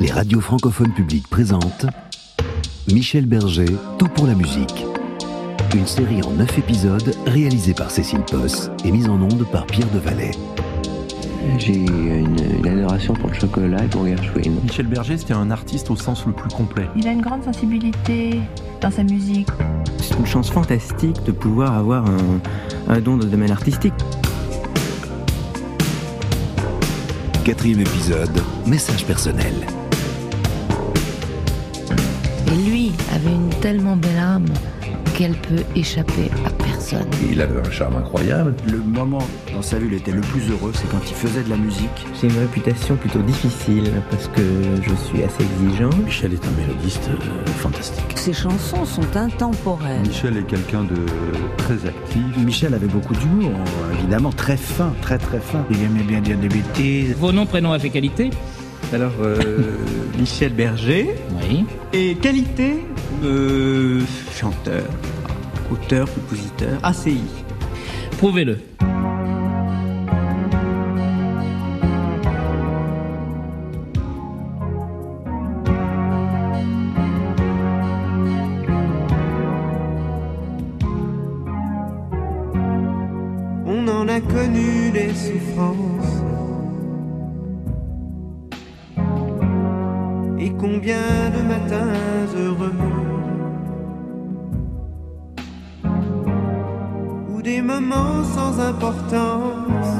Les radios francophones publiques présentent Michel Berger, Tout pour la musique. Une série en neuf épisodes réalisée par Cécile Posse et mise en onde par Pierre Devalet. J'ai une, une adoration pour le chocolat et pour Gershwin. Michel Berger, c'était un artiste au sens le plus complet. Il a une grande sensibilité dans sa musique. C'est une chance fantastique de pouvoir avoir un, un don de domaine artistique. Quatrième épisode, message personnel. Et lui avait une tellement belle âme qu'elle peut échapper à personne. Il avait un charme incroyable. Le moment dans sa vie où il était le plus heureux, c'est quand il faisait de la musique. J'ai une réputation plutôt difficile parce que je suis assez exigeant. Michel est un mélodiste euh, fantastique. Ses chansons sont intemporelles. Michel est quelqu'un de très actif. Michel avait beaucoup d'humour, évidemment, très fin, très très fin. Il aimait bien dire des bêtises. Vos noms, prénoms, affect, qualité Alors, euh, Michel Berger. Oui. Et qualité euh, Chanteur, auteur, compositeur, ACI. Prouvez-le. Des moments sans importance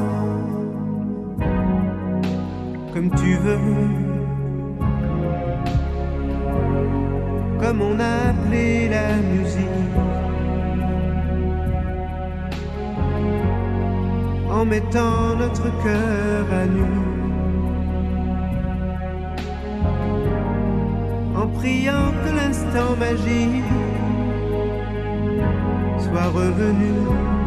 Comme tu veux Comme on a appelé la musique en mettant notre cœur à nu. En priant que l'instant magique soit revenu.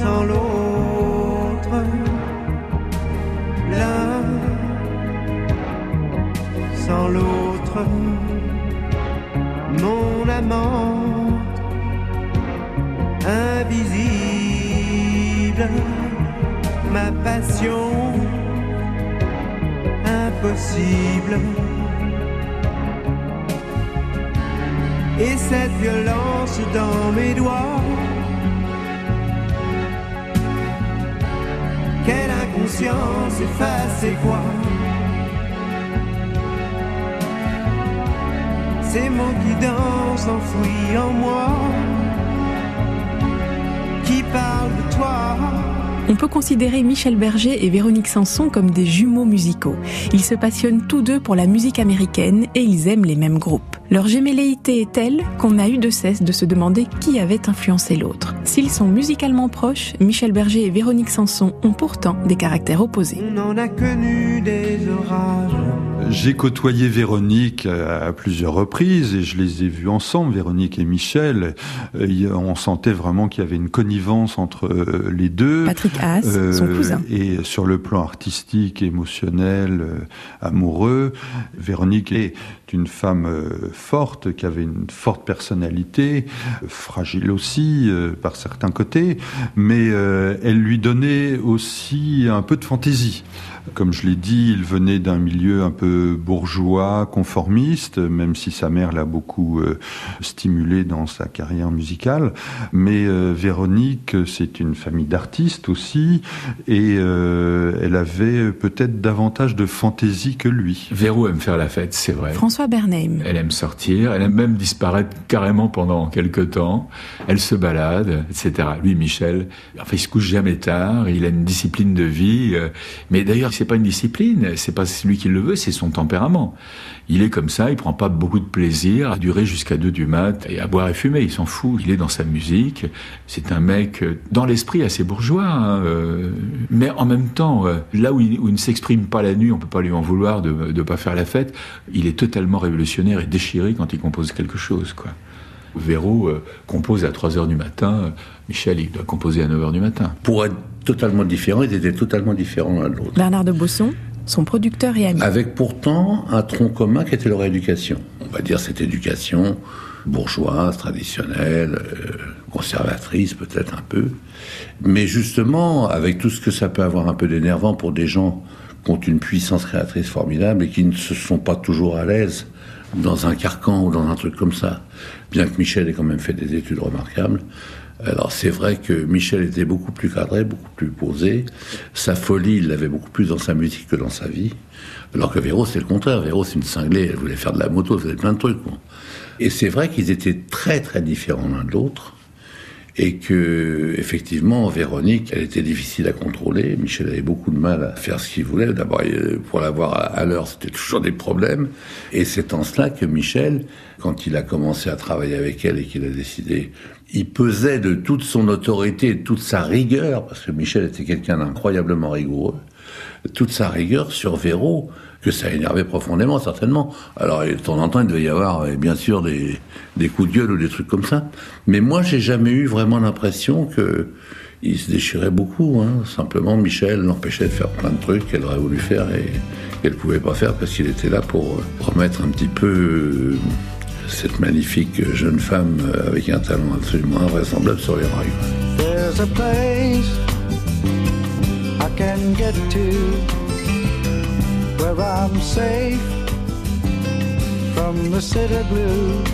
Sans l'autre. L'un sans l'autre mon amante invisible, ma passion impossible. Et cette violence dans mes doigts, On peut considérer Michel Berger et Véronique Sanson comme des jumeaux musicaux. Ils se passionnent tous deux pour la musique américaine et ils aiment les mêmes groupes. Leur gémelléité est telle qu'on a eu de cesse de se demander qui avait influencé l'autre. S'ils sont musicalement proches, Michel Berger et Véronique Sanson ont pourtant des caractères opposés. On en a connu des orages. J'ai côtoyé Véronique à plusieurs reprises et je les ai vus ensemble, Véronique et Michel. Euh, On sentait vraiment qu'il y avait une connivence entre euh, les deux. Patrick Haas, son cousin. Et sur le plan artistique, émotionnel, euh, amoureux, Véronique est une femme euh, forte, qui avait une forte personnalité, euh, fragile aussi euh, par certains côtés, mais euh, elle lui donnait aussi un peu de fantaisie. Comme je l'ai dit, il venait d'un milieu un peu bourgeois, conformiste, même si sa mère l'a beaucoup euh, stimulé dans sa carrière musicale. Mais euh, Véronique, c'est une famille d'artistes aussi, et euh, elle avait peut-être davantage de fantaisie que lui. Véro aime faire la fête, c'est vrai. François Bernheim. Elle aime sortir, elle aime même disparaître carrément pendant quelques temps. Elle se balade, etc. Lui, Michel, enfin, il se couche jamais tard, il a une discipline de vie. Mais d'ailleurs, c'est pas une discipline, c'est pas lui qui le veut, c'est son tempérament. Il est comme ça, il prend pas beaucoup de plaisir à durer jusqu'à 2 du mat et à boire et fumer, il s'en fout, il est dans sa musique. C'est un mec euh, dans l'esprit assez bourgeois, hein, euh, mais en même temps, euh, là où il, où il ne s'exprime pas la nuit, on peut pas lui en vouloir de ne pas faire la fête. Il est totalement révolutionnaire et déchiré quand il compose quelque chose, quoi. Véro euh, compose à 3 heures du matin, Michel, il doit composer à 9 heures du matin. Pour être totalement différents, ils étaient totalement différents l'un de l'autre. Bernard de Bosson, son producteur et ami. Avec pourtant un tronc commun qui était leur éducation. On va dire cette éducation bourgeoise, traditionnelle, euh, conservatrice peut-être un peu. Mais justement, avec tout ce que ça peut avoir un peu d'énervant pour des gens qui ont une puissance créatrice formidable et qui ne se sont pas toujours à l'aise dans un carcan ou dans un truc comme ça. Bien que Michel ait quand même fait des études remarquables. Alors c'est vrai que Michel était beaucoup plus cadré, beaucoup plus posé. Sa folie, il l'avait beaucoup plus dans sa musique que dans sa vie. Alors que Véro, c'est le contraire. Véro, c'est une cinglée, elle voulait faire de la moto, elle faisait plein de trucs. Et c'est vrai qu'ils étaient très très différents l'un de l'autre et que effectivement Véronique, elle était difficile à contrôler. Michel avait beaucoup de mal à faire ce qu'il voulait. D'abord, pour l'avoir à l'heure, c'était toujours des problèmes. Et c'est en cela que Michel, quand il a commencé à travailler avec elle et qu'il a décidé, il pesait de toute son autorité, de toute sa rigueur, parce que Michel était quelqu'un d'incroyablement rigoureux, toute sa rigueur sur Véro que ça énervait profondément, certainement. Alors, de temps en temps, il devait y avoir, euh, bien sûr, des, coups de gueule ou des trucs comme ça. Mais moi, j'ai jamais eu vraiment l'impression que il se déchirait beaucoup. Hein. Simplement, Michel l'empêchait de faire plein de trucs qu'elle aurait voulu faire et qu'elle pouvait pas faire parce qu'il était là pour euh, remettre un petit peu euh, cette magnifique jeune femme avec un talent absolument invraisemblable sur les rails. Where I'm safe from the city blues.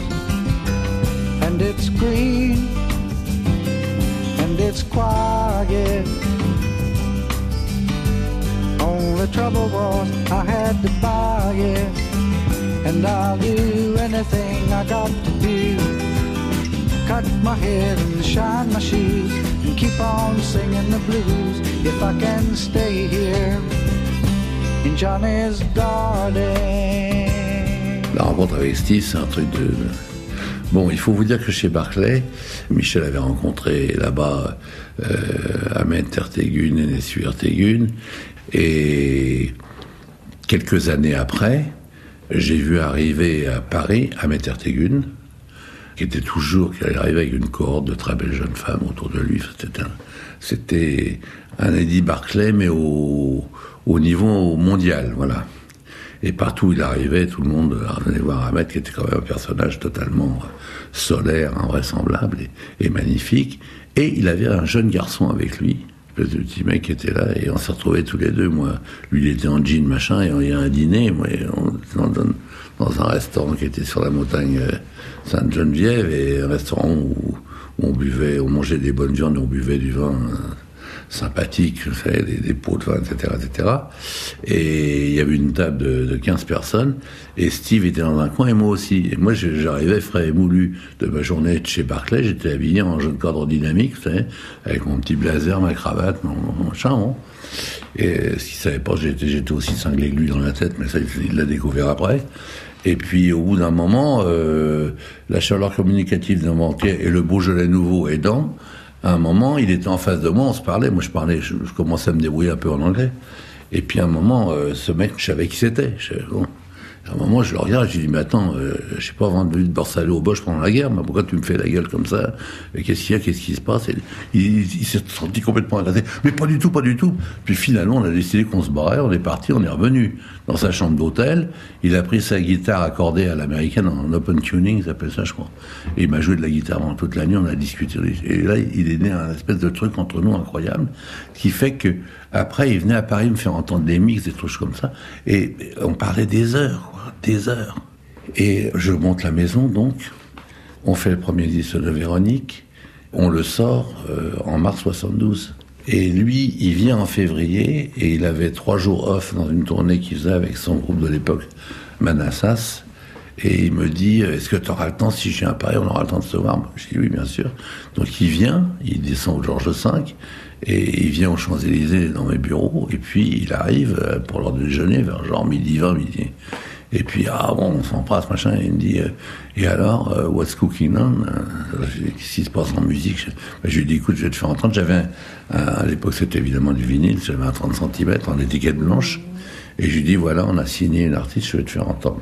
And it's green and it's quiet. Only trouble was I had to buy it. And I'll do anything I got to do. Cut my hair and shine my shoes and keep on singing the blues if I can stay here. La rencontre avec Steve, c'est un truc de. Bon, il faut vous dire que chez Barclay, Michel avait rencontré là-bas euh, Ahmed Tertegun et Nessu Ertegun. Et quelques années après, j'ai vu arriver à Paris Ahmed Tertegun, qui était toujours, qui arriver avec une cohorte de très belles jeunes femmes autour de lui. C'était un Eddie Barclay, mais au, au niveau mondial, voilà. Et partout où il arrivait, tout le monde venait voir Ahmed, qui était quand même un personnage totalement solaire, invraisemblable et, magnifique. Et il avait un jeune garçon avec lui, le petit mec qui était là, et on s'est retrouvés tous les deux. Moi, lui, il était en jean, machin, et il y a un dîner, moi, on, dans, un restaurant qui était sur la montagne euh, Sainte-Geneviève, et un restaurant où, on buvait, on mangeait des bonnes viandes, on buvait du vin euh, sympathique, je sais, des, pots de vin, etc., etc. Et il y avait une table de, de, 15 personnes, et Steve était dans un coin, et moi aussi. Et moi, j'arrivais frais et moulu de ma journée de chez Barclay, j'étais habillé en jeune cadre dynamique, vous savez, avec mon petit blazer, ma cravate, mon, mon Et s'il savait pas, j'étais aussi cinglé que lui dans la tête, mais ça, il l'a découvert après. Et puis, au bout d'un moment, euh, la chaleur communicative d'un banquier et le Beaujolais nouveau aidant, à un moment, il était en face de moi, on se parlait. Moi, je parlais, je, commençais à me débrouiller un peu en anglais. Et puis, à un moment, euh, ce mec, je savais qui c'était. À un moment, je le regarde, je lui dis, mais attends, euh, je sais pas, avant de Borsalé au Bosch pendant la guerre, mais pourquoi tu me fais la gueule comme ça? Qu'est-ce qu'il y a? Qu'est-ce qui se passe? Il, s'est senti complètement agressé. Mais pas du tout, pas du tout. Puis finalement, on a décidé qu'on se barrait, on est parti, on est revenu dans sa chambre d'hôtel. Il a pris sa guitare accordée à l'américaine en open tuning, ça s'appelle ça, je crois. Et il m'a joué de la guitare pendant toute la nuit, on a discuté. Et là, il est né un espèce de truc entre nous incroyable, qui fait que après, il venait à Paris me faire entendre des mix, des trucs comme ça. Et on parlait des heures des heures. Et je monte la maison, donc, on fait le premier disque de Véronique, on le sort euh, en mars 72. Et lui, il vient en février, et il avait trois jours off dans une tournée qu'il faisait avec son groupe de l'époque, Manassas. Et il me dit, est-ce que tu auras le temps, si je viens à Paris, on aura le temps de se voir? Je dis oui, bien sûr. Donc il vient, il descend au Georges V, et il vient aux Champs-Élysées dans mes bureaux, et puis il arrive euh, pour l'heure de déjeuner, vers genre midi 20, midi. Et puis, ah bon, on s'embrasse, machin, et il me dit, euh, et alors, euh, what's cooking on? Qu'est-ce qui se passe en musique? Ben, je, lui dis, écoute, je vais te faire entendre. J'avais, à l'époque, c'était évidemment du vinyle, j'avais un 30 cm en étiquette blanche. Et je lui dis, voilà, on a signé une artiste, je vais te faire entendre.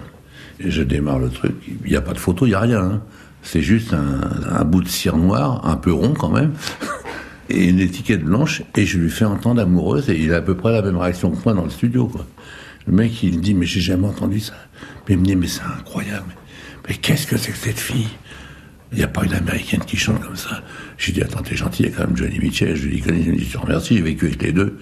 Et je démarre le truc. Il n'y a pas de photo, il n'y a rien. Hein. C'est juste un, un, bout de cire noire, un peu rond quand même, et une étiquette blanche, et je lui fais entendre amoureuse, et il a à peu près la même réaction que moi dans le studio, quoi. Le mec, il dit, mais j'ai jamais entendu ça. Mais il me dit, mais c'est incroyable. Mais qu'est-ce que c'est que cette fille? Il n'y a pas une américaine qui chante comme ça. J'ai dit, attends, t'es gentil, il y a quand même Johnny Mitchell. Je lui dis, il me dit, je te remercie, j'ai vécu avec les deux.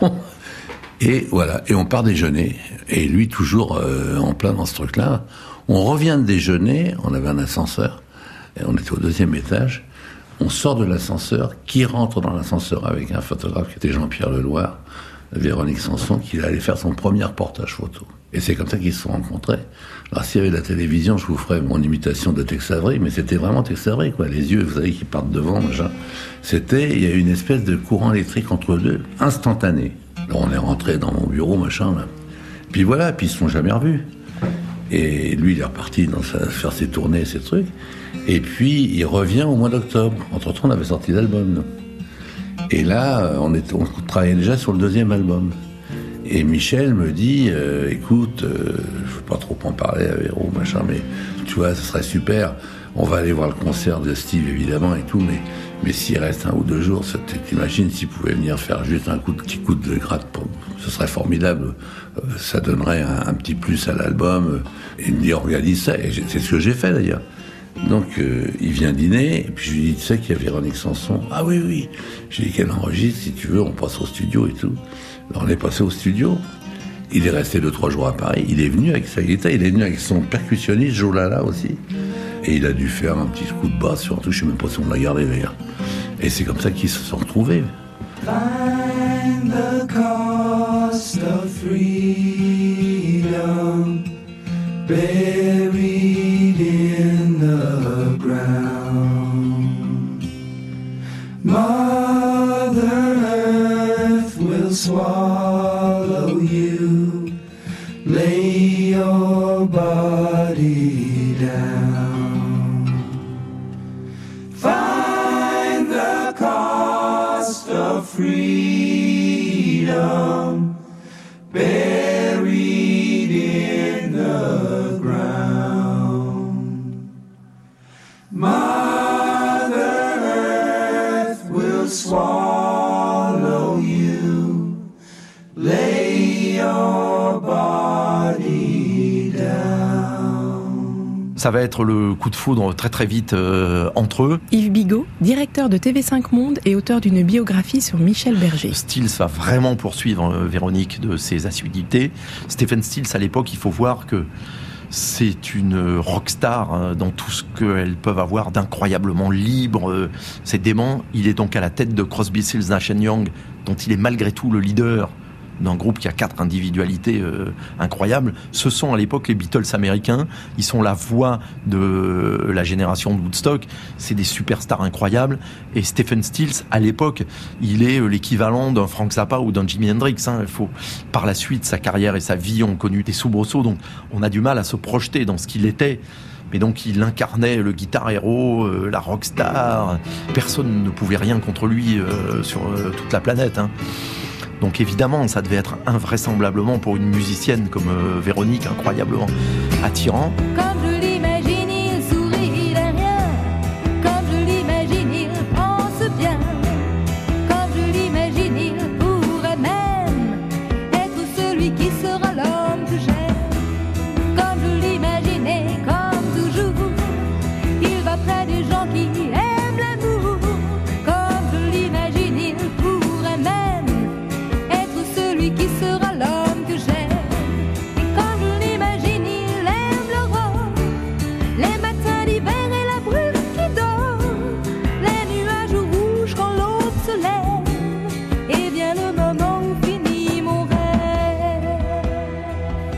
et voilà, et on part déjeuner. Et lui, toujours euh, en plein dans ce truc-là. On revient de déjeuner, on avait un ascenseur, et on était au deuxième étage. On sort de l'ascenseur, qui rentre dans l'ascenseur avec un photographe qui était Jean-Pierre Leloir, Véronique Sanson, qui allait faire son premier reportage photo. Et c'est comme ça qu'ils se sont rencontrés. Alors s'il y avait de la télévision, je vous ferais mon imitation de Tex Avery, mais c'était vraiment Tex Avery, quoi. Les yeux, vous savez, qui partent devant, machin. C'était, il y a eu une espèce de courant électrique entre deux, instantané. Alors on est rentré dans mon bureau, machin, là. Puis voilà, puis ils se sont jamais revus. Et lui, il est reparti dans sa, faire ses tournées, ses trucs. Et puis, il revient au mois d'octobre. Entre-temps, on avait sorti l'album. Et là, on, travaillait déjà sur le deuxième album. Et Michel me dit, euh, écoute, euh, je ne veux pas trop en parler à Véro, machin, mais tu vois, ce serait super. On va aller voir le concert de Steve, évidemment, et tout, mais, mais s'il reste un ou deux jours, t'imagines s'il pouvait venir faire juste un coup de petit coup de gratte, ce serait formidable. Euh, ça donnerait un, petit plus à l'album. Il me dit, organise ça, et c'est ce que j'ai fait d'ailleurs. Donc il vient dîner, et puis je lui dis, tu sais qu'il y a Véronique Sanson? Ah oui, oui. Je lui dis qu'elle enregistre, si tu veux, on passe au studio et tout on est passé au studio. Il est resté deux, trois jours à Paris. Il est venu avec sa guitare, il est venu avec son percussionniste, Jolala aussi. Et il a dû faire un petit coup de basse sur un truc, je sais même pas si on l'a gardé d'ailleurs. Et c'est comme ça qu'ils se sont retrouvés. Find the cost of freedom, Mother Earth will swallow. Ça va être le coup de foudre très très vite euh, entre eux. Yves Bigot, directeur de TV5 Monde et auteur d'une biographie sur Michel Berger. Stills va vraiment poursuivre euh, Véronique de ses assiduités. Stephen Stills, à l'époque, il faut voir que c'est une rockstar hein, dans tout ce qu'elles peuvent avoir d'incroyablement libre. Euh, c'est dément. Il est donc à la tête de Crosby, Stills, Nash Young, dont il est malgré tout le leader d'un groupe qui a quatre individualités euh, incroyables. Ce sont à l'époque les Beatles américains. Ils sont la voix de la génération de Woodstock. C'est des superstars incroyables. Et Stephen Stills, à l'époque, il est euh, l'équivalent d'un Frank Zappa ou d'un Jimi Hendrix. Hein. Il faut, par la suite, sa carrière et sa vie ont connu des soubresauts. Donc, on a du mal à se projeter dans ce qu'il était. Mais donc il incarnait le guitar héros, euh, la rockstar. Personne ne pouvait rien contre lui sur toute la planète. Hein. Donc évidemment, ça devait être invraisemblablement pour une musicienne comme euh, Véronique incroyablement attirant.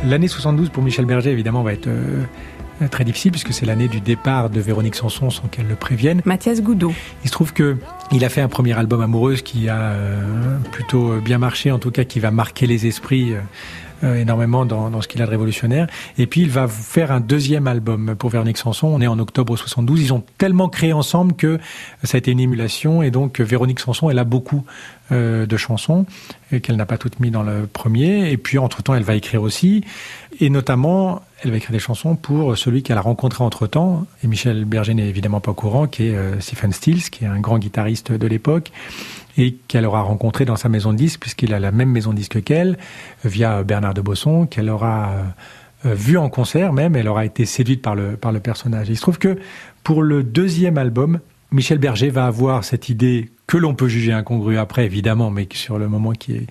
L'année 72 pour Michel Berger, évidemment, va être euh, très difficile puisque c'est l'année du départ de Véronique Sanson sans qu'elle le prévienne. Mathias Goudot. Il se trouve que il a fait un premier album amoureuse qui a euh, plutôt bien marché, en tout cas qui va marquer les esprits. Euh, énormément dans, dans, ce qu'il a de révolutionnaire. Et puis il va faire un deuxième album pour Véronique Sanson. On est en octobre 72. Ils ont tellement créé ensemble que ça a été une émulation. Et donc Véronique Sanson, elle a beaucoup euh, de chansons qu'elle n'a pas toutes mis dans le premier. Et puis entre-temps, elle va écrire aussi. Et notamment, elle va écrire des chansons pour celui qu'elle a rencontré entre-temps. Et Michel Berger n'est évidemment pas au courant, qui est euh, Stephen Stills, qui est un grand guitariste de l'époque et qu'elle aura rencontré dans sa maison de disque, puisqu'il a la même maison de disque qu'elle, via Bernard de Bosson, qu'elle aura euh, vue en concert même, elle aura été séduite par le, par le personnage. il se trouve que pour le deuxième album, Michel Berger va avoir cette idée que l'on peut juger incongrue après, évidemment, mais sur le moment qui est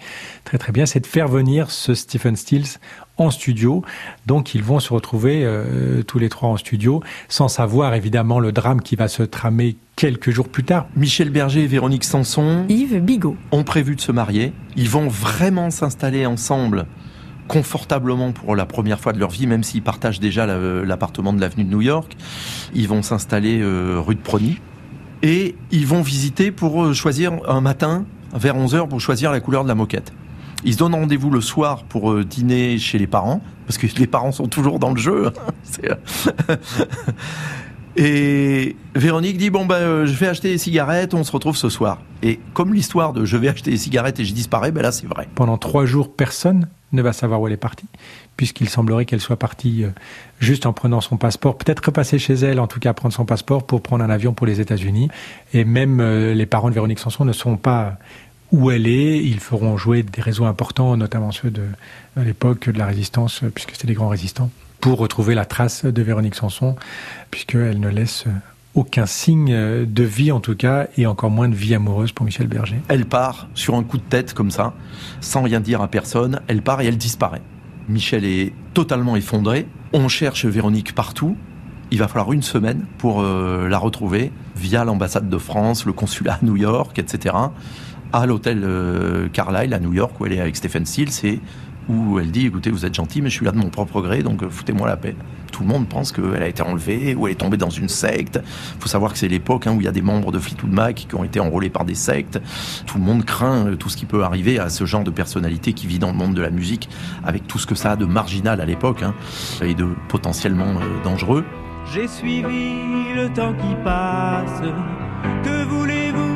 très très bien, c'est de faire venir ce Stephen Stills en studio. Donc ils vont se retrouver euh, tous les trois en studio, sans savoir évidemment le drame qui va se tramer quelques jours plus tard. Michel Berger et Véronique Sanson Yves Bigot ont prévu de se marier. Ils vont vraiment s'installer ensemble confortablement pour la première fois de leur vie, même s'ils partagent déjà l'appartement de l'avenue de New York. Ils vont s'installer euh, rue de Prony et ils vont visiter pour euh, choisir un matin vers 11h pour choisir la couleur de la moquette. Ils se donnent rendez-vous le soir pour euh, dîner chez les parents, parce que les parents sont toujours dans le jeu. Et Véronique dit bon ben euh, je vais acheter des cigarettes, on se retrouve ce soir. Et comme l'histoire de je vais acheter des cigarettes et je disparais, ben là c'est vrai. Pendant trois jours, personne ne va savoir où elle est partie, puisqu'il semblerait qu'elle soit partie euh, juste en prenant son passeport, peut-être repasser chez elle, en tout cas prendre son passeport pour prendre un avion pour les États-Unis. Et même euh, les parents de Véronique Sanson ne sont pas où elle est. Ils feront jouer des réseaux importants, notamment ceux de, l'époque de la résistance, puisque c'était des grands résistants pour retrouver la trace de Véronique Sanson, puisqu'elle ne laisse aucun signe de vie en tout cas, et encore moins de vie amoureuse pour Michel Berger. Elle part sur un coup de tête comme ça, sans rien dire à personne, elle part et elle disparaît. Michel est totalement effondré, on cherche Véronique partout, il va falloir une semaine pour euh, la retrouver via l'ambassade de France, le consulat à New York, etc. À l'hôtel euh, Carlyle à New York où elle est avec Stephen Stills et où elle dit écoutez, vous êtes gentil, mais je suis là de mon propre gré, donc euh, foutez-moi la paix. Tout le monde pense qu'elle a été enlevée ou elle est tombée dans une secte. Il faut savoir que c'est l'époque hein, où il y a des membres de Fleetwood Mac qui ont été enrôlés par des sectes. Tout le monde craint euh, tout ce qui peut arriver à ce genre de personnalité qui vit dans le monde de la musique, avec tout ce que ça a de marginal à l'époque hein, et de potentiellement dangereux. J'ai suivi le temps qui passe. Que voulez-vous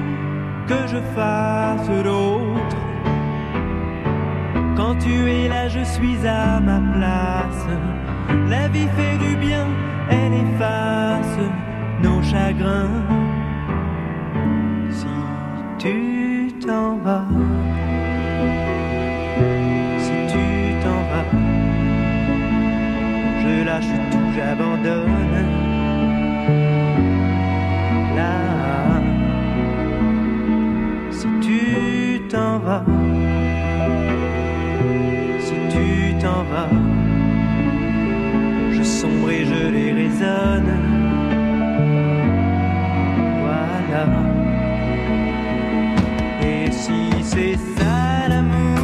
que je fasse d'autre quand tu es là, je suis à ma place. La vie fait du bien, elle efface nos chagrins. Si tu t'en vas, si tu t'en vas, je lâche tout, j'abandonne. Là, tu t'en vas. Je sombre et je les raisonne. Voilà. Et si c'est ça l'amour,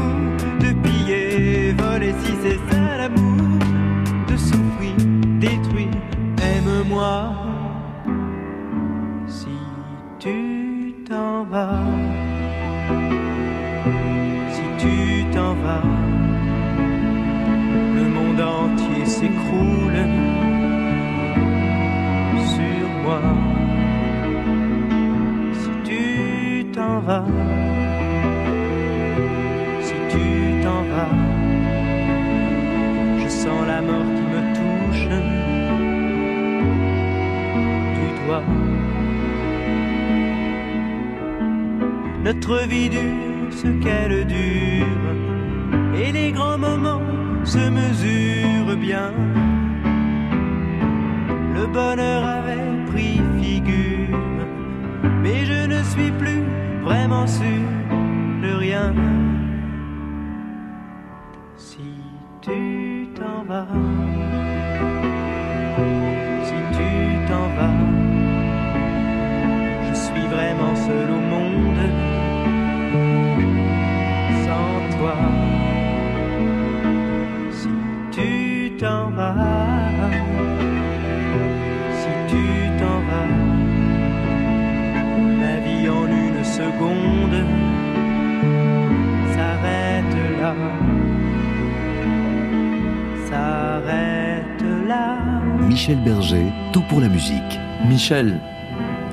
de piller, voler, si c'est ça l'amour, de souffrir, détruire, aime-moi. Si tu t'en vas, je sens la mort qui me touche du doigt. Notre vie dure ce qu'elle dure et les grands moments se mesure bien. Le bonheur avait pris figure, mais je ne suis plus vraiment sûr de rien. Si tu t'en vas, s'arrête là. Michel Berger, tout pour la musique. Michel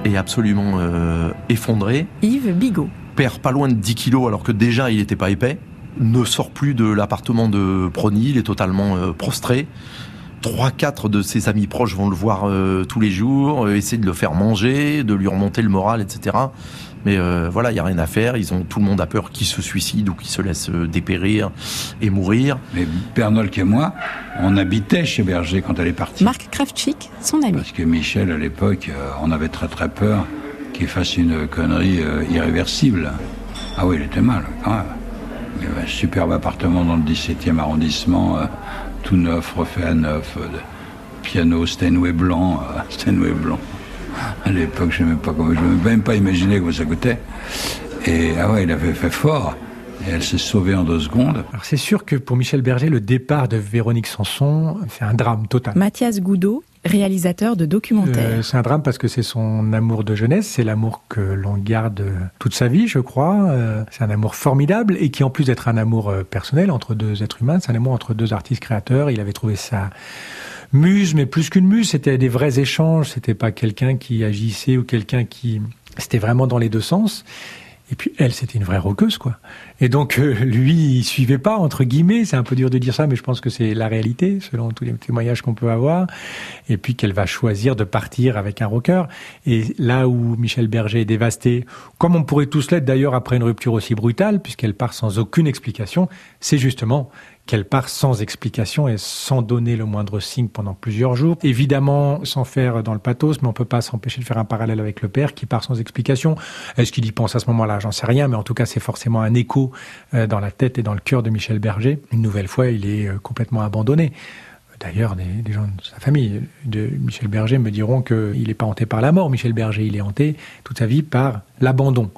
est absolument euh, effondré. Yves Bigot. Perd pas loin de 10 kilos alors que déjà il n'était pas épais ne sort plus de l'appartement de Prony, il est totalement euh, prostré. Trois, quatre de ses amis proches vont le voir euh, tous les jours, euh, essayer de le faire manger, de lui remonter le moral, etc. Mais euh, voilà, il y a rien à faire. Ils ont tout le monde a peur qu'il se suicide ou qu'il se laisse dépérir et mourir. Mais Bernolk et moi, on habitait chez Berger quand elle est partie. Marc Kravchik, son ami. Parce que Michel, à l'époque, euh, on avait très très peur qu'il fasse une connerie euh, irréversible. Ah oui, il était mal, quand même. Il y avait un superbe appartement dans le 17e arrondissement, euh, tout neuf, refait à neuf, euh, piano Steinway blanc, euh, Steinway blanc. À l'époque, je ne sais même pas comment, je ne même pas imaginer comment ça coûtait. Et ah ouais, il avait fait fort. Et elle s'est sauvée en deux secondes. Alors c'est sûr que pour Michel Berger, le départ de Véronique Sanson, c'est un drame total. Mathias Goudot, réalisateur de documentaires. Euh, c'est un drame parce que c'est son amour de jeunesse, c'est l'amour que l'on garde toute sa vie, je crois. Euh, c'est un amour formidable et qui, en plus d'être un amour euh, personnel entre deux êtres humains, c'est un amour entre deux artistes créateurs. Il avait trouvé ça muse, mais plus qu'une muse, c'était des vrais échanges. C'était pas quelqu'un qui agissait ou quelqu'un qui, c'était vraiment dans les deux sens. Et puis elle, c'était une vraie roqueuse, quoi. Et donc euh, lui, il suivait pas entre guillemets. C'est un peu dur de dire ça, mais je pense que c'est la réalité, selon tous les témoignages qu'on peut avoir. Et puis qu'elle va choisir de partir avec un rocker. Et là où Michel Berger est dévasté, comme on pourrait tous l'être d'ailleurs après une rupture aussi brutale, puisqu'elle part sans aucune explication, c'est justement qu'elle part sans explication et sans donner le moindre signe pendant plusieurs jours. Évidemment, sans faire dans le pathos, mais on peut pas s'empêcher de faire un parallèle avec le père qui part sans explication. Est-ce qu'il y pense à ce moment-là? J'en sais rien, mais en tout cas, c'est forcément un écho euh, dans la tête et dans le cœur de Michel Berger. Une nouvelle fois, il est euh, complètement abandonné. D'ailleurs, des, des, gens de sa famille, de Michel Berger, me diront qu'il n'est pas hanté par la mort. Michel Berger, il est hanté toute sa vie par l'abandon.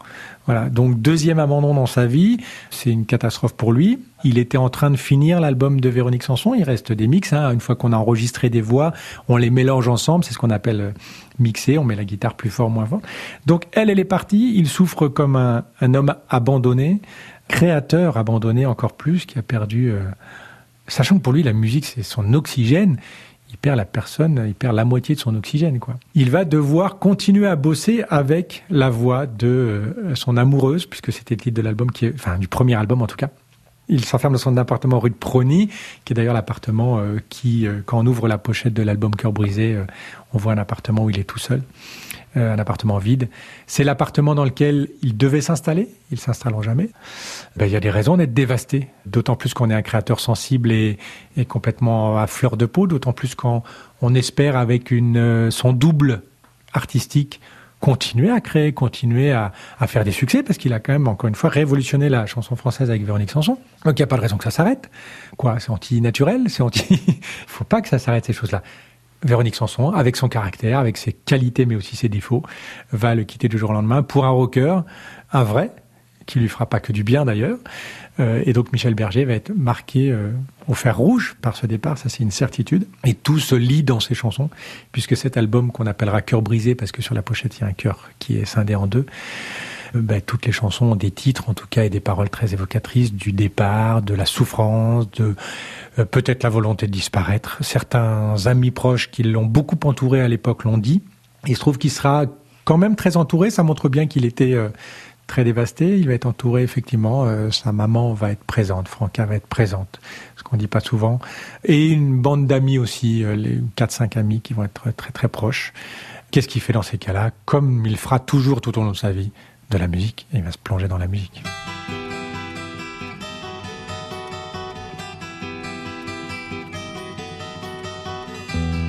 Voilà. Donc, deuxième abandon dans sa vie. C'est une catastrophe pour lui. Il était en train de finir l'album de Véronique Sanson. Il reste des mix. Hein. Une fois qu'on a enregistré des voix, on les mélange ensemble. C'est ce qu'on appelle euh, mixer. On met la guitare plus fort, moins fort. Donc, elle, elle est partie. Il souffre comme un, un homme abandonné, créateur abandonné encore plus, qui a perdu. Euh, sachant que pour lui, la musique, c'est son oxygène, il perd la personne, il perd la moitié de son oxygène, quoi. Il va devoir continuer à bosser avec la voix de euh, son amoureuse, puisque c'était le titre de l'album qui est, enfin, du premier album en tout cas. Il s'enferme dans son appartement rue de Prony, qui est d'ailleurs l'appartement euh, qui, euh, quand on ouvre la pochette de l'album Cœur brisé, euh, on voit un appartement où il est tout seul, un appartement vide. C'est l'appartement dans lequel il devait s'installer, ils s'installeront jamais. Ben, il y a des raisons d'être dévasté, d'autant plus qu'on est un créateur sensible et, complètement à fleur de peau, d'autant plus quand on espère avec une, son double artistique continuer à créer, continuer à, à faire des succès, parce qu'il a quand même, encore une fois, révolutionné la chanson française avec Véronique Sanson. Donc il n'y a pas de raison que ça s'arrête. Quoi, c'est anti-naturel, c'est anti... Il faut pas que ça s'arrête, ces choses-là. Véronique Sanson, avec son caractère, avec ses qualités, mais aussi ses défauts, va le quitter du jour au lendemain pour un rocker, un vrai, qui lui fera pas que du bien d'ailleurs. Euh, et donc Michel Berger va être marqué euh, au fer rouge par ce départ, ça c'est une certitude. Et tout se lit dans ses chansons, puisque cet album qu'on appellera Cœur brisé, parce que sur la pochette il y a un cœur qui est scindé en deux, euh, ben, toutes les chansons ont des titres en tout cas et des paroles très évocatrices du départ, de la souffrance, de euh, peut-être la volonté de disparaître. Certains amis proches qui l'ont beaucoup entouré à l'époque l'ont dit. Il se trouve qu'il sera quand même très entouré, ça montre bien qu'il était... Très dévasté. Il va être entouré, effectivement. Euh, sa maman va être présente. Franca va être présente. Ce qu'on dit pas souvent. Et une bande d'amis aussi, euh, les 4-5 amis qui vont être très très proches. Qu'est-ce qu'il fait dans ces cas-là? Comme il fera toujours tout au long de sa vie, de la musique. Il va se plonger dans la musique.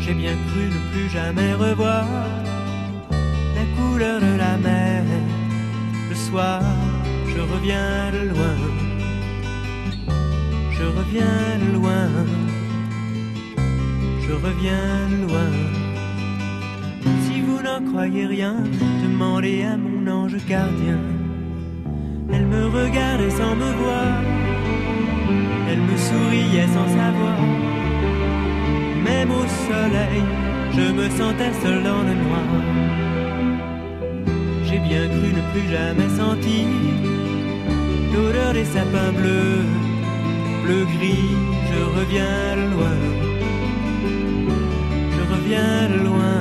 J'ai bien cru ne plus jamais revoir la couleur de la mer je reviens de loin. Je reviens de loin. Je reviens de loin. Si vous n'en croyez rien, demandez à mon ange gardien. Elle me regardait sans me voir. Elle me souriait sans savoir. Même au soleil, je me sentais seul dans le noir j'ai bien cru ne plus jamais sentir l'odeur des sapins bleus, bleu-gris, je reviens loin, je reviens loin,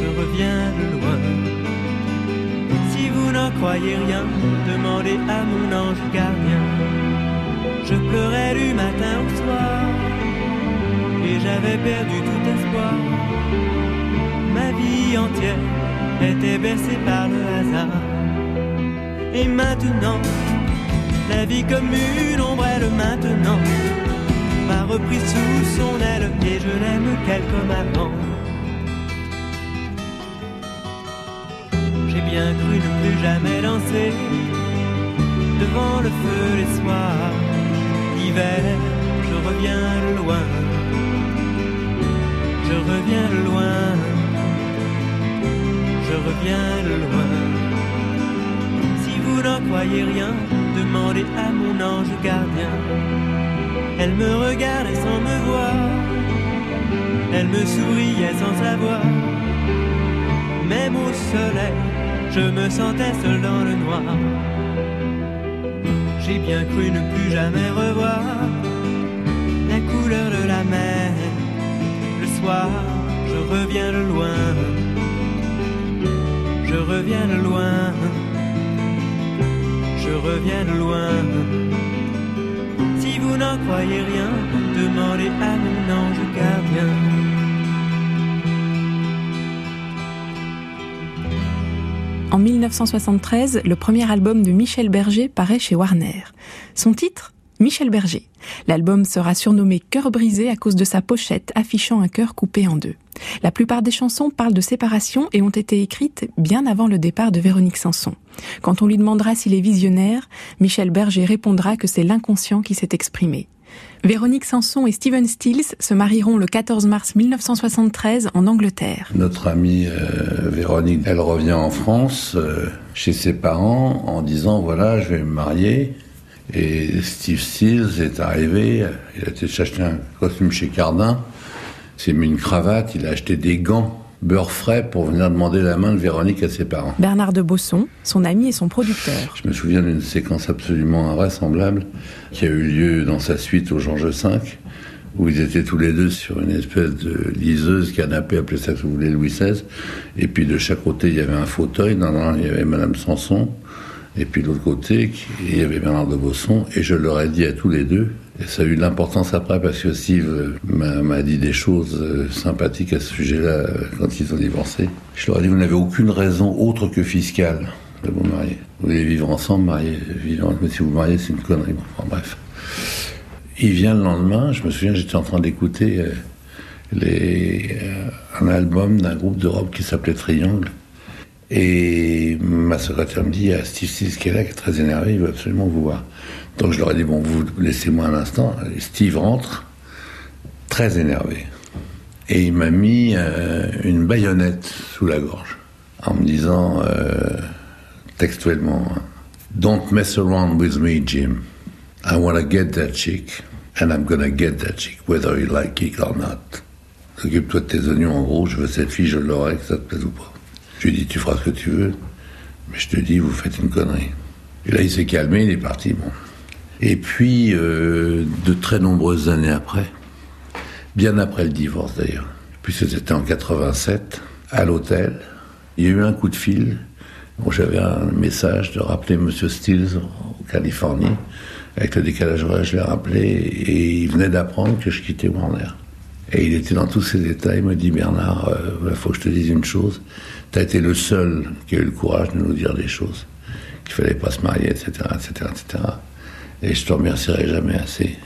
je reviens loin. Si vous n'en croyez rien, demandez à mon ange gardien. Je pleurais du matin au soir, et j'avais perdu tout espoir. Ma vie entière était bercée par le hasard. Et maintenant, la vie comme une ombrelle maintenant m'a repris sous son aile et je l'aime qu'elle comme avant. J'ai bien cru ne plus jamais danser devant le feu les soirs d'hiver. Je reviens loin, je reviens loin, reviens loin. Si vous n'en croyez rien, demandez à mon ange gardien. Elle me regardait sans me voir, elle me souriait sans savoir. Même au soleil, je me sentais seul dans le noir. J'ai bien cru ne plus jamais revoir la couleur de la mer. Le soir, je reviens de loin, reviens de loin, je reviens loin. Si vous n'en croyez rien, demandez à mon ange gardien. En 1973, le premier album de Michel Berger paraît chez Warner. Son titre Michel Berger. L'album sera surnommé Cœur brisé à cause de sa pochette affichant un cœur coupé en deux. La plupart des chansons parlent de séparation et ont été écrites bien avant le départ de Véronique Sanson. Quand on lui demandera s'il est visionnaire, Michel Berger répondra que c'est l'inconscient qui s'est exprimé. Véronique Sanson et Steven Stills se marieront le 14 mars 1973 en Angleterre. Notre amie euh, Véronique, elle revient en France euh, chez ses parents en disant voilà, je vais me marier. Et Steve Stills est arrivé, il a été chercher un costume chez Cardin, il s'est mis une cravate, il a acheté des gants beurre frais pour venir demander la main de Véronique à ses parents. Bernard de Bosson, son ami et son producteur. Je me souviens d'une séquence absolument invraisemblable qui a eu lieu dans sa suite au Georges V, où ils étaient tous les deux sur une espèce de liseuse, canapé, appelez ça que vous voulez, Louis XVI. Et puis de chaque côté, il y avait un fauteuil. Dans l'un, il y avait Madame Sanson. Et puis de l'autre côté, il y avait Bernard de Bosson. Et je leur ai dit à tous les deux, et ça a eu de l'importance après parce que Steve m'a dit des choses euh, sympathiques à ce sujet-là euh, quand ils ont divorcé. Je leur ai dit, vous n'avez aucune raison autre que fiscale de vous marier. Vous voulez vivre ensemble, marier, vivre, mais si vous mariez, c'est une connerie. Enfin, bref. Il vient le lendemain, je me souviens, j'étais en train d'écouter euh, les, un album d'un groupe de rock qui s'appelait Triangle. Et ma secrétaire me dit, il y a Steve Stills qui est là, est très énervé, il veut absolument vous voir. Donc je leur ai dit, bon, vous laissez-moi un instant. Steve rentre, très énervé. Et il m'a mis euh, une baïonnette sous la gorge, en me disant euh, textuellement, Don't mess around with me, Jim. I want to get that chick, and I'm gonna get that chick, whether you like it or not. Occupe-toi de tes oignons en gros, je veux cette fille, je l'aurai, que ça te plaise ou pas. Je lui ai dit, tu feras ce que tu veux, mais je te dis, vous faites une connerie. Et là, il s'est calmé, il est parti, bon. Et puis, euh, de très nombreuses années après, bien après le divorce d'ailleurs, puisque c'était en 87, à l'hôtel, il y a eu un coup de fil. Bon, J'avais un message de rappeler Monsieur Stills en Californie. Avec le décalage horaire, je l'ai rappelé et il venait d'apprendre que je quittais Warner. Et il était dans tous ces détails. Il me dit Bernard, il euh, faut que je te dise une chose. Tu as été le seul qui a eu le courage de nous dire des choses, qu'il fallait pas se marier, etc., etc., etc. Et je te remercierai jamais assez.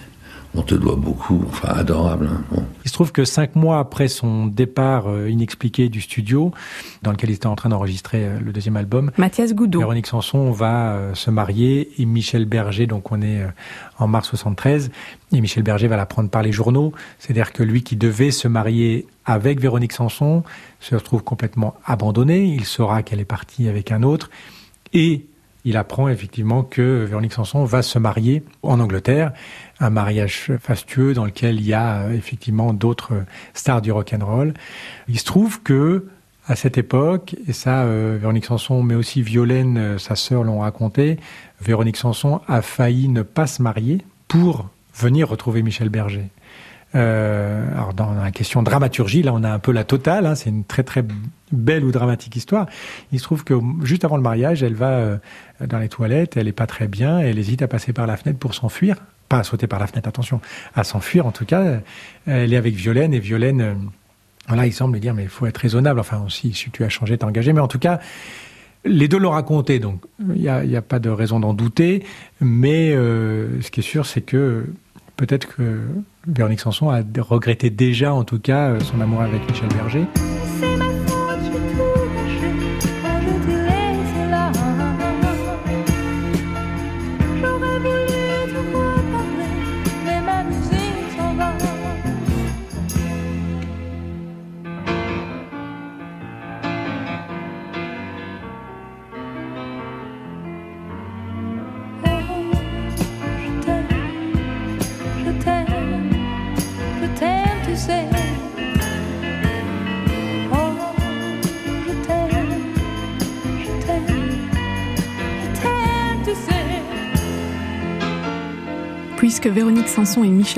On te doit beaucoup, enfin adorable. Hein. Bon. Il se trouve que cinq mois après son départ euh, inexpliqué du studio, dans lequel il était en train d'enregistrer euh, le deuxième album, Mathias Goudot, Véronique Sanson va euh, se marier et Michel Berger, donc on est euh, en mars 73, et Michel Berger va la prendre par les journaux. C'est-à-dire que lui qui devait se marier avec Véronique Sanson se retrouve complètement abandonné. Il saura qu'elle est partie avec un autre et il apprend effectivement que Véronique Sanson va se marier en Angleterre, un mariage fastueux dans lequel il y a euh, effectivement d'autres stars du rock and roll. Il se trouve que à cette époque, et ça, euh, Véronique Sanson, mais aussi Violaine, euh, sa sœur, l'ont raconté, Véronique Sanson a failli ne pas se marier pour venir retrouver Michel Berger. Euh, alors dans la question dramaturgie, là on a un peu la totale, hein, c'est une très très belle ou dramatique histoire. Il se trouve que juste avant le mariage, elle va euh, dans les toilettes, elle est pas très bien, elle hésite à passer par la fenêtre pour s'enfuir pas à sauter par la fenêtre, attention, à s'enfuir en tout cas. Elle est avec Violaine et Violaine, euh, voilà, il semble dire mais il faut être raisonnable. Enfin, aussi, si tu as changé, t'es engagé. Mais en tout cas, les deux l'ont raconté, donc il n'y a, a, pas de raison d'en douter. Mais euh, ce qui est sûr, c'est que peut-être que Véronique Sanson a regretté déjà, en tout cas, son amour avec Michel Berger.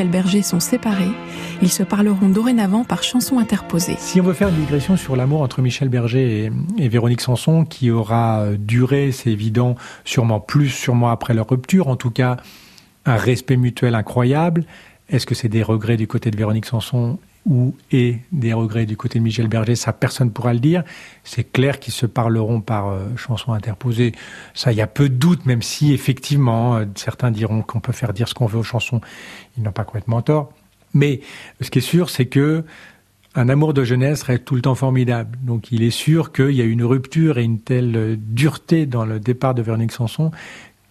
Michel Berger sont séparés, ils se parleront dorénavant par chansons interposées. Si on veut faire une digression sur l'amour entre Michel Berger et, et, Véronique Sanson, qui aura duré, c'est évident, sûrement plus, sûrement après leur rupture, en tout cas un respect mutuel incroyable. Est-ce que c'est des regrets du côté de Véronique Sanson ou et des regrets du côté de Michel Berger, ça personne pourra le dire. C'est clair qu'ils se parleront par euh, chansons interposées. Ça, il y a peu de doute, même si effectivement euh, certains diront qu'on peut faire dire ce qu'on veut aux chansons. Ils n'ont pas complètement tort. Mais ce qui est sûr, c'est que un amour de jeunesse reste tout le temps formidable. Donc il est sûr qu'il y a une rupture et une telle dureté dans le départ de Véronique Sanson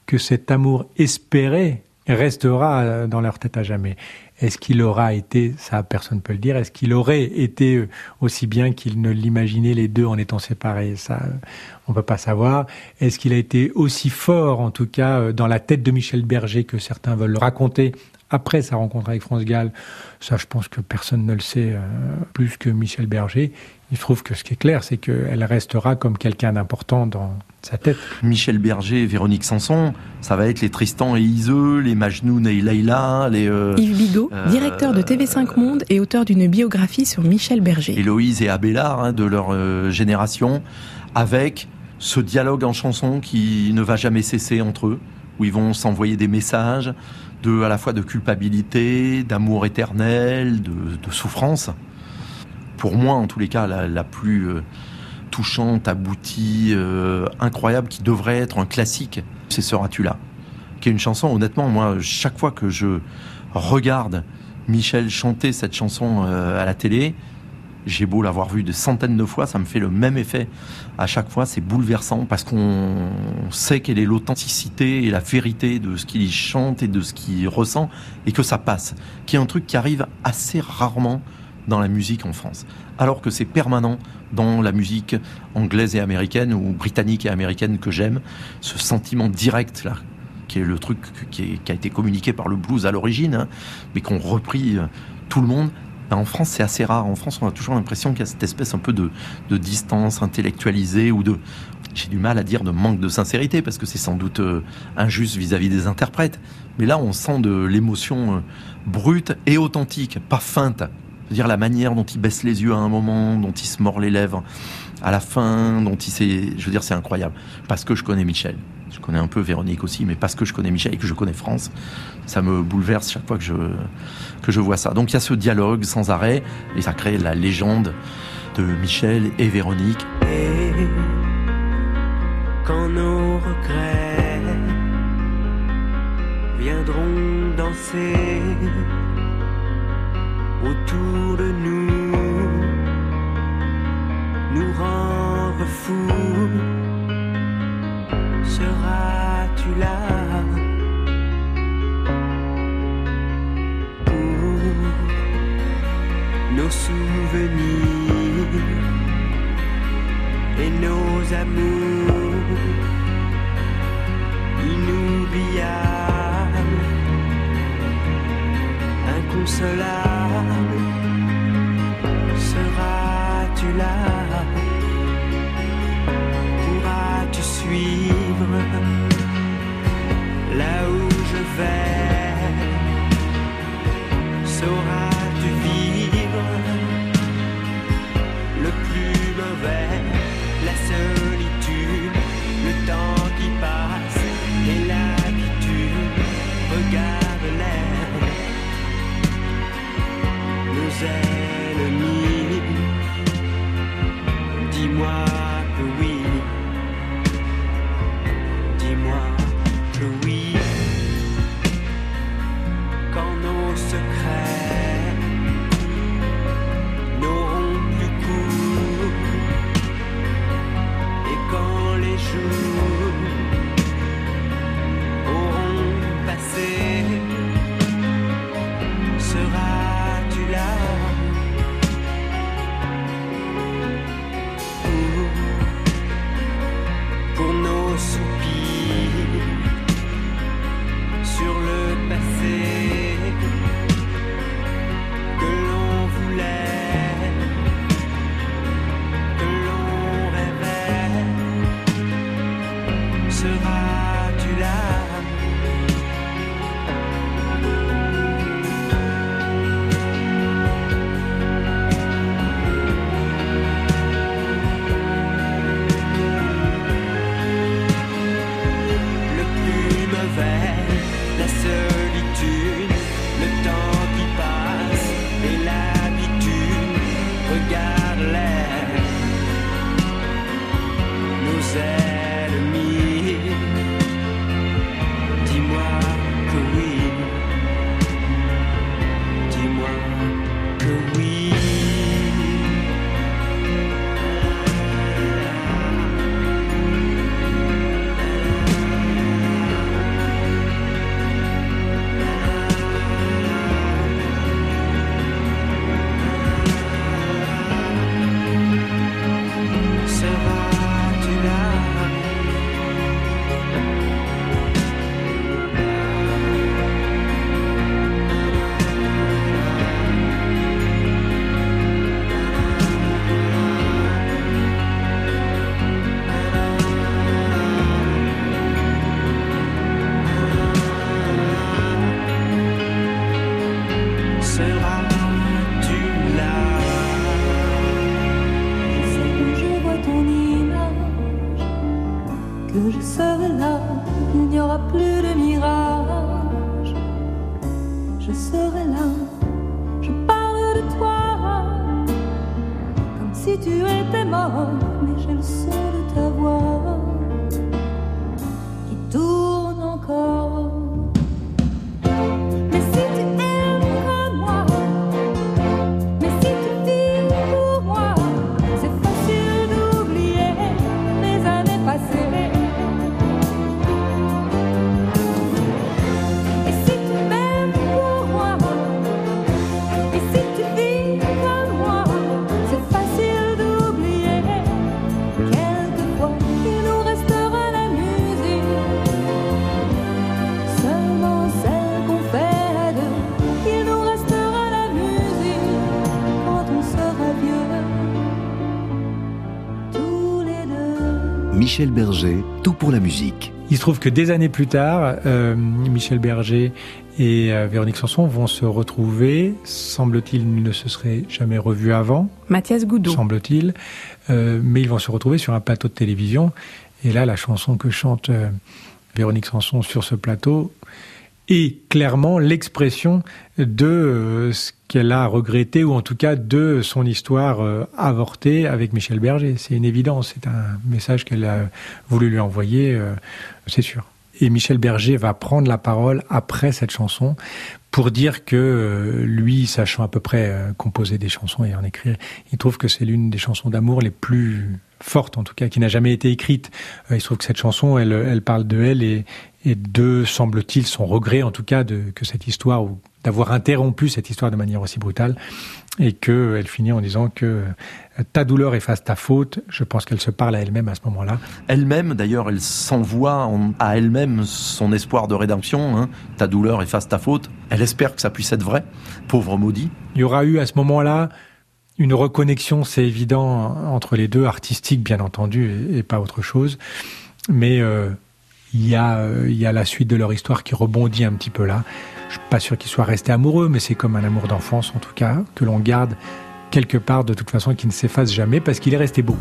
que cet amour espéré restera euh, dans leur tête à jamais. Est-ce qu'il aura été, ça personne ne peut le dire, est-ce qu'il aurait été euh, aussi bien qu'il ne l'imaginait les deux en étant séparés? Ça, on peut pas savoir. Est-ce qu'il a été aussi fort, en tout cas, euh, dans la tête de Michel Berger que certains veulent le raconter après sa rencontre avec France Gall? Ça, je pense que personne ne le sait plus que Michel Berger. Il trouve que ce qui est clair, c'est qu'elle restera comme quelqu'un d'important dans sa tête. Michel Berger et Véronique Sanson, ça va être les Tristan et Iseux, les Majnoun et Leïla, les... Euh, Yves Bigot, euh, directeur de TV5 Monde et auteur d'une biographie sur Michel Berger. Héloïse et Abélard, hein, de leur euh, génération, avec ce dialogue en chanson qui ne va jamais cesser entre eux, où ils vont s'envoyer des messages de, à la fois de culpabilité, d'amour éternel, de, de souffrance pour moi en tous les cas, la, la plus euh, touchante, aboutie, euh, incroyable, qui devrait être un classique, c'est Seras-tu là Qui est une chanson, honnêtement, moi, chaque fois que je regarde Michel chanter cette chanson euh, à la télé, j'ai beau l'avoir vu de centaines de fois, ça me fait le même effet. À chaque fois, c'est bouleversant parce qu'on sait quelle est l'authenticité et la vérité de ce qu'il chante et de ce qu'il ressent et que ça passe. Qui est un truc qui arrive assez rarement dans la musique en France. Alors que c'est permanent dans la musique anglaise et américaine ou britannique et américaine que j'aime, ce sentiment direct là, qui est le truc qui, a été communiqué par le blues à l'origine, hein, mais qu'on repris euh, tout le monde. Ben, en France, c'est assez rare. En France, on a toujours l'impression qu'il y a cette espèce un peu de, distance intellectualisée ou de, j'ai du mal à dire de manque de sincérité parce que c'est sans doute euh, injuste vis-à-vis des interprètes. Mais là, on sent de l'émotion euh, brute et authentique, pas feinte dire la manière dont il baisse les yeux à un moment, dont il se mord les lèvres à la fin, dont il sait, je veux dire, c'est incroyable. Parce que je connais Michel. Je connais un peu Véronique aussi, mais parce que je connais Michel et que je connais France, ça me bouleverse chaque fois que je, que je vois ça. Donc il y a ce dialogue sans arrêt et ça crée la légende de Michel et Véronique. Et quand nos regrets viendront danser autour de nous nous rendre fous. Seras-tu là pour nos souvenirs et nos amours inoubliables, inconsolables? Seras-tu là? Pourras-tu suivre là où je vais Regarde Michel Berger, tout pour la musique. Il se trouve que des années plus tard, euh, Michel Berger et euh, Véronique Sanson vont se retrouver. Semble-t-il, ils ne se seraient jamais revus avant. Mathias Goudot. Semble-t-il. Euh, mais ils vont se retrouver sur un plateau de télévision. Et là, la chanson que chante euh, Véronique Sanson sur ce plateau est clairement l'expression de euh, ce qu'elle a regretté, ou en tout cas de son histoire euh, avortée avec Michel Berger. C'est une évidence, c'est un message qu'elle a voulu lui envoyer, euh, c'est sûr. Et Michel Berger va prendre la parole après cette chanson pour dire que lui, sachant à peu près composer des chansons et en écrire, il trouve que c'est l'une des chansons d'amour les plus fortes, en tout cas, qui n'a jamais été écrite. Euh, il se trouve que cette chanson, elle, elle parle de elle et, et de, semble-t-il, son regret, en tout cas, de, que cette histoire, ou d'avoir interrompu cette histoire de manière aussi brutale, et que elle finit en disant que euh, ta douleur efface ta faute. Je pense qu'elle se parle à elle-même à ce moment-là. Elle-même, d'ailleurs, elle s'envoie en- à elle-même son espoir de rédemption. hein. Ta douleur efface ta faute. Elle espère que ça puisse être vrai. Pauvre maudit. Il y aura eu à ce moment-là une reconnexion, c'est évident, entre les deux, artistique bien entendu, et, pas autre chose. Mais euh, il y, a, euh, il y a la suite de leur histoire qui rebondit un petit peu là. Je suis pas sûr qu'ils soient restés amoureux, mais c'est comme un amour d'enfance en tout cas, que l'on garde quelque part de toute façon, qui ne s'efface jamais parce qu'il est resté beau.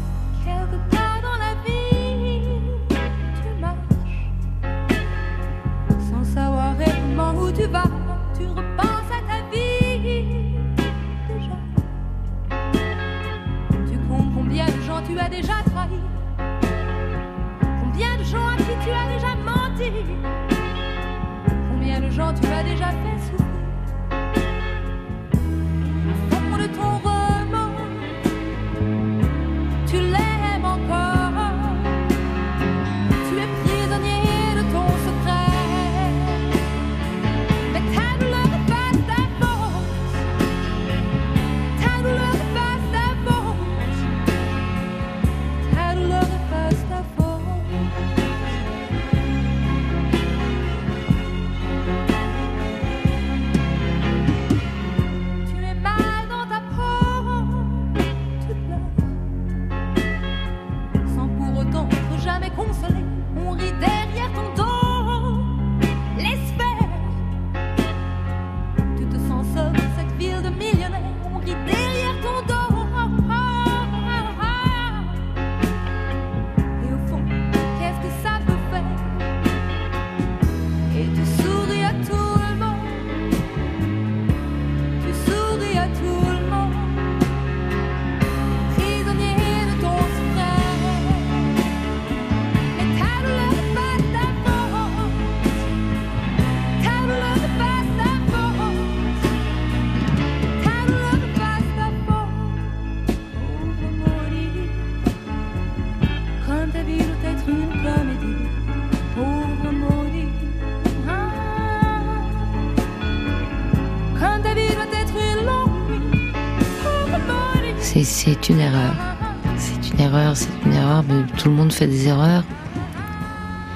Mais tout le monde fait des erreurs.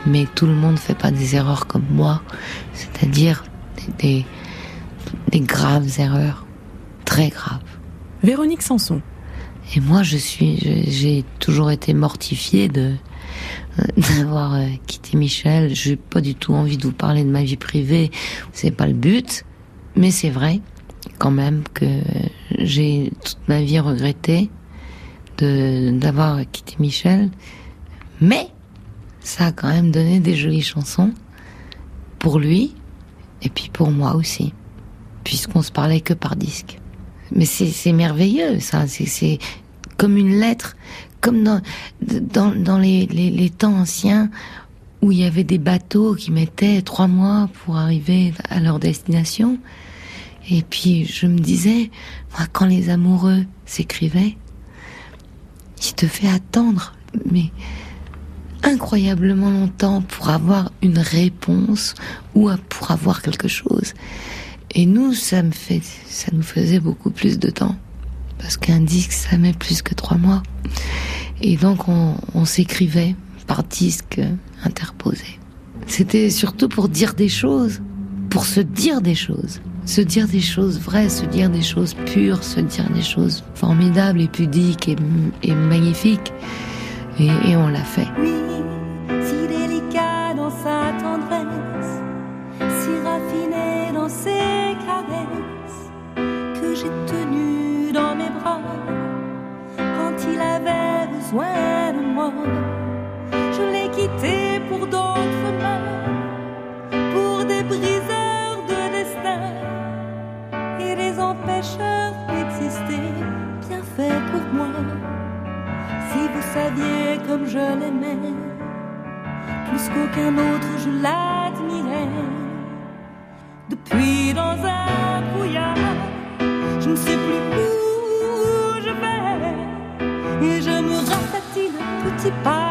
Mais tout le monde ne fait pas des erreurs comme moi, c'est-à-dire des, des, graves erreurs, très graves. Véronique Sanson. Et moi, je suis, j'ai toujours été mortifiée de d'avoir euh, quitté Michel. J'ai pas du tout envie de vous parler de ma vie privée. C'est pas le but, mais c'est vrai quand même que j'ai toute ma vie regretté d'avoir quitté Michel. Mais ça a quand même donné des jolies chansons pour lui et puis pour moi aussi, puisqu'on se parlait que par disque. Mais c'est merveilleux, ça. C'est comme une lettre, comme dans, dans, dans les, les, les, temps anciens où il y avait des bateaux qui mettaient trois mois pour arriver à leur destination. Et puis je me disais, moi, quand les amoureux s'écrivaient, il te fait attendre, mais incroyablement longtemps pour avoir une réponse ou pour avoir quelque chose. Et nous, ça me fait, ça nous faisait beaucoup plus de temps. Parce qu'un disque, ça met plus que trois mois. Et donc, on, on s'écrivait par disque interposé. C'était surtout pour dire des choses, pour se dire des choses. Se dire des choses vraies, se dire des choses pures, se dire des choses formidables et pudiques et, magnifiques. Et, et on l'a fait. Oui, si délicat dans sa tendresse, si raffiné dans ses caresses, que j'ai tenu dans mes bras quand il avait besoin de moi. Je l'ai quitté pour d'autres Comme je l'aimais, plus qu'aucun autre je l'admirais. Depuis dans un brouillard, je ne sais plus où je vais, et je me ratatine petit pas.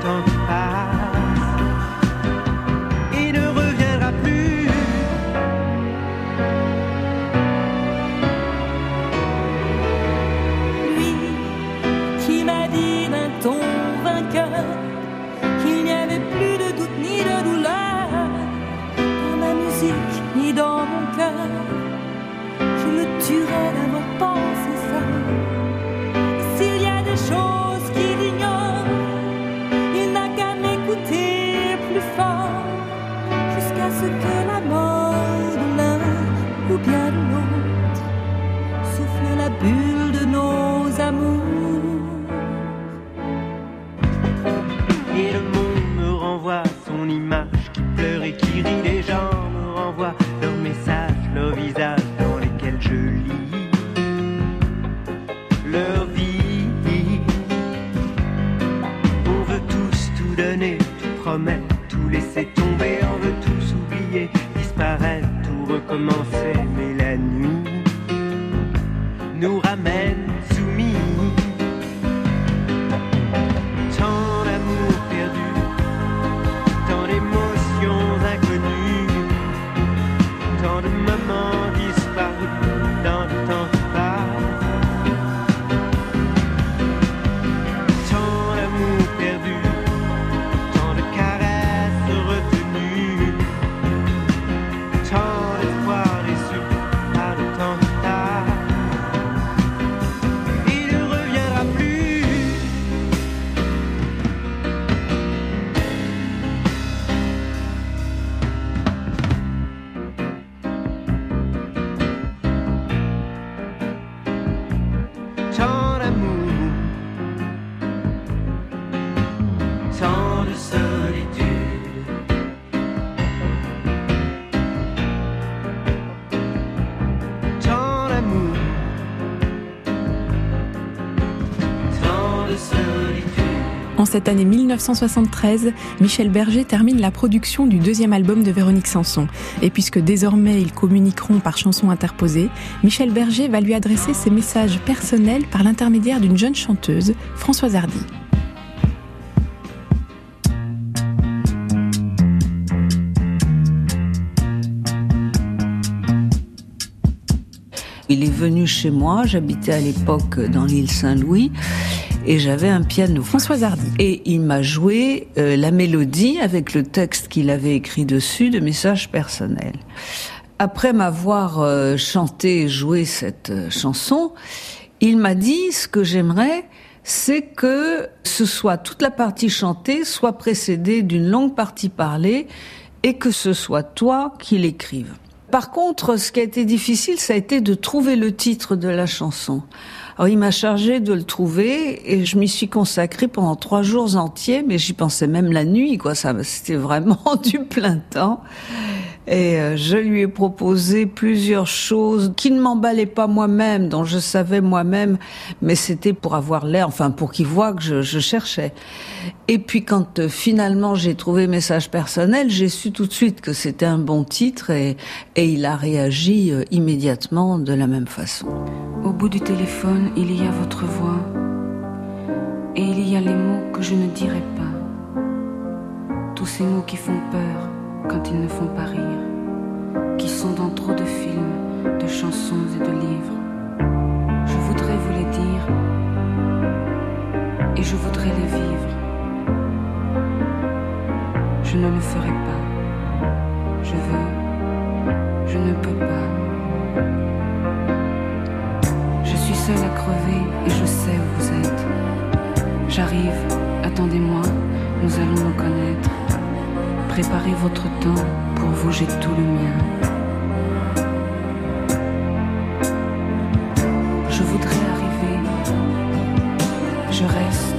Temps cette année 1973, Michel Berger termine la production du deuxième album de Véronique Sanson. Et puisque désormais ils communiqueront par chansons interposées, Michel Berger va lui adresser ses messages personnels par l'intermédiaire d'une jeune chanteuse, Françoise Hardy. Il est venu chez moi, j'habitais à l'époque dans l'île Saint-Louis et j'avais un piano. François Hardy. Et il m'a joué euh, la mélodie avec le texte qu'il avait écrit dessus de messages personnels. Après m'avoir euh, chanté et joué cette euh, chanson, il m'a dit ce que j'aimerais, c'est que ce soit toute la partie chantée soit précédée d'une longue partie parlée et que ce soit toi qui l'écrive. Par contre, ce qui a été difficile, ça a été de trouver le titre de la chanson. Alors, il m'a chargé de le trouver et je m'y suis consacrée pendant trois jours entiers, mais j'y pensais même la nuit, quoi. Ça, c'était vraiment du plein temps. Et euh, je lui ai proposé plusieurs choses qui ne m'emballaient pas moi-même, dont je savais moi-même, mais c'était pour avoir l'air, enfin pour qu'il voit que je, cherchais. Et puis quand euh, finalement j'ai trouvé message personnel, j'ai su tout de suite que c'était un bon titre et, et il a réagi euh, immédiatement de la même façon. Au bout du téléphone, il y a votre voix et il y a les mots que je ne dirai pas. Tous ces mots qui font peur quand ils ne font pas rire, qui sont dans trop de films, de chansons et de livres. Je voudrais vous les dire et je voudrais les vivre. Je ne le ferai pas. Je veux. Je ne peux pas. Je suis seule à crever et je sais où vous êtes. J'arrive, attendez-moi, nous allons nous connaître. Préparez votre temps, pour vous j'ai tout le mien. Je voudrais arriver, je reste,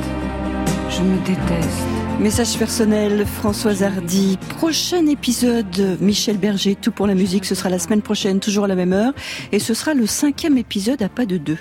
je me déteste. Message personnel, Françoise Hardy. Prochain épisode, Michel Berger, tout pour la musique, ce sera la semaine prochaine, toujours à la même heure. Et ce sera le cinquième épisode à pas de deux.